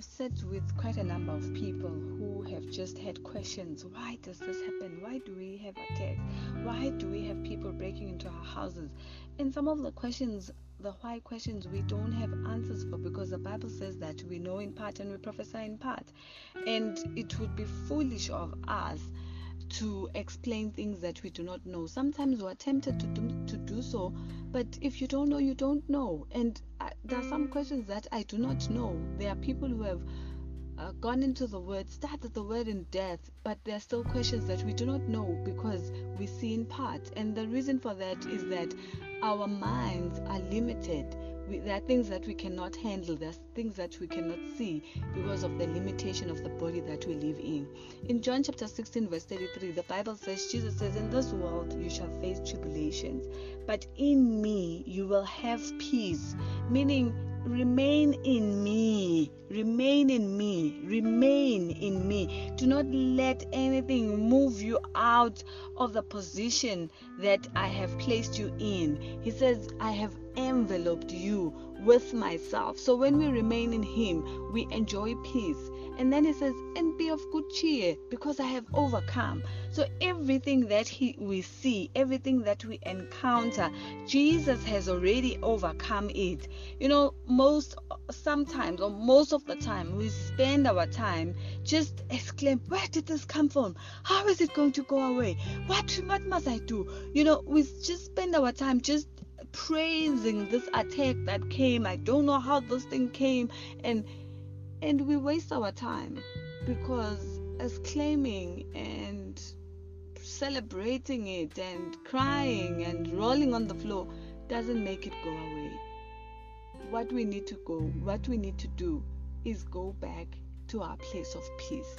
sat with quite a number of people who have just had questions. Why does this happen? Why do we have attacks? Why do we have people breaking into our houses? And some of the questions, the why questions, we don't have answers for because the Bible says that we know in part and we prophesy in part. And it would be foolish of us to explain things that we do not know. Sometimes we're tempted to do, to do so, but if you don't know, you don't know. And there are some questions that I do not know. There are people who have uh, gone into the word, started the word in death, but there are still questions that we do not know because we see in part. And the reason for that is that our minds are limited we, there are things that we cannot handle there's things that we cannot see because of the limitation of the body that we live in. In john chapter 16 verse 33 the bible says jesus says in this world you shall face tribulations but in me you will have peace meaning remain in me remain in me remain in me. Do not let anything move you out of the position that i have placed you in. He says i have enveloped you with myself so when we remain in him we enjoy peace and then he says, and be of good cheer because I have overcome. So everything that he, we see, everything that we encounter, Jesus has already overcome it. You know, most sometimes or most of the time we spend our time just exclaim, where did this come from? How is it going to go away? What what must I do? You know, we just spend our time just praising this attack that came. I don't know how this thing came and and we waste our time because as claiming and celebrating it and crying and rolling on the floor doesn't make it go away. What we need to go, what we need to do is go back to our place of peace,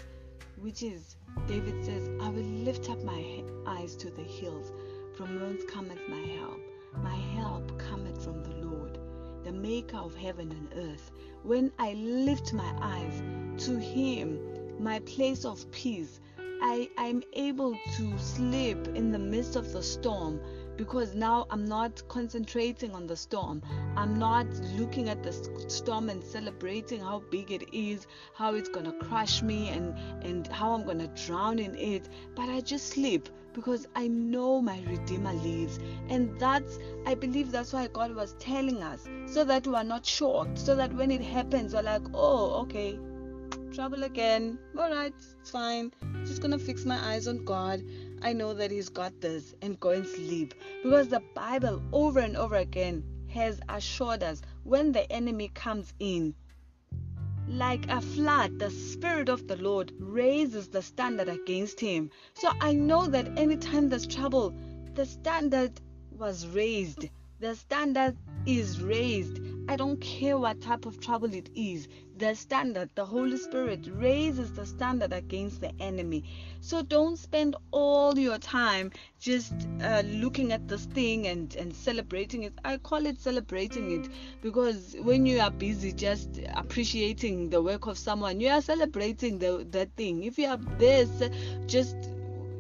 which is, David says, I will lift up my eyes to the hills, from whence cometh my help. My help cometh from the Lord, the maker of heaven and earth. When I lift my eyes to Him, my place of peace, I, I'm able to sleep in the midst of the storm because now I'm not concentrating on the storm. I'm not looking at the storm and celebrating how big it is, how it's going to crush me and and how I'm going to drown in it, but I just sleep because I know my redeemer lives. And that's I believe that's why God was telling us so that we are not shocked, so that when it happens we're like, "Oh, okay. Trouble again. All right, it's fine. Just to fix my eyes on God." I know that He's got this and go and sleep. Because the Bible over and over again has assured us when the enemy comes in, like a flood, the Spirit of the Lord raises the standard against him. So I know that anytime there's trouble, the standard was raised. The standard is raised. I don't care what type of trouble it is. The standard, the Holy Spirit raises the standard against the enemy. So don't spend all your time just uh, looking at this thing and, and celebrating it. I call it celebrating it because when you are busy just appreciating the work of someone, you are celebrating the, that thing. If you are this, just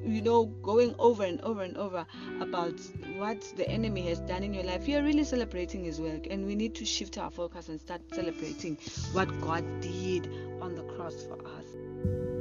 you know, going over and over and over about what the enemy has done in your life, you're really celebrating his work. And we need to shift our focus and start celebrating what God did on the cross for us.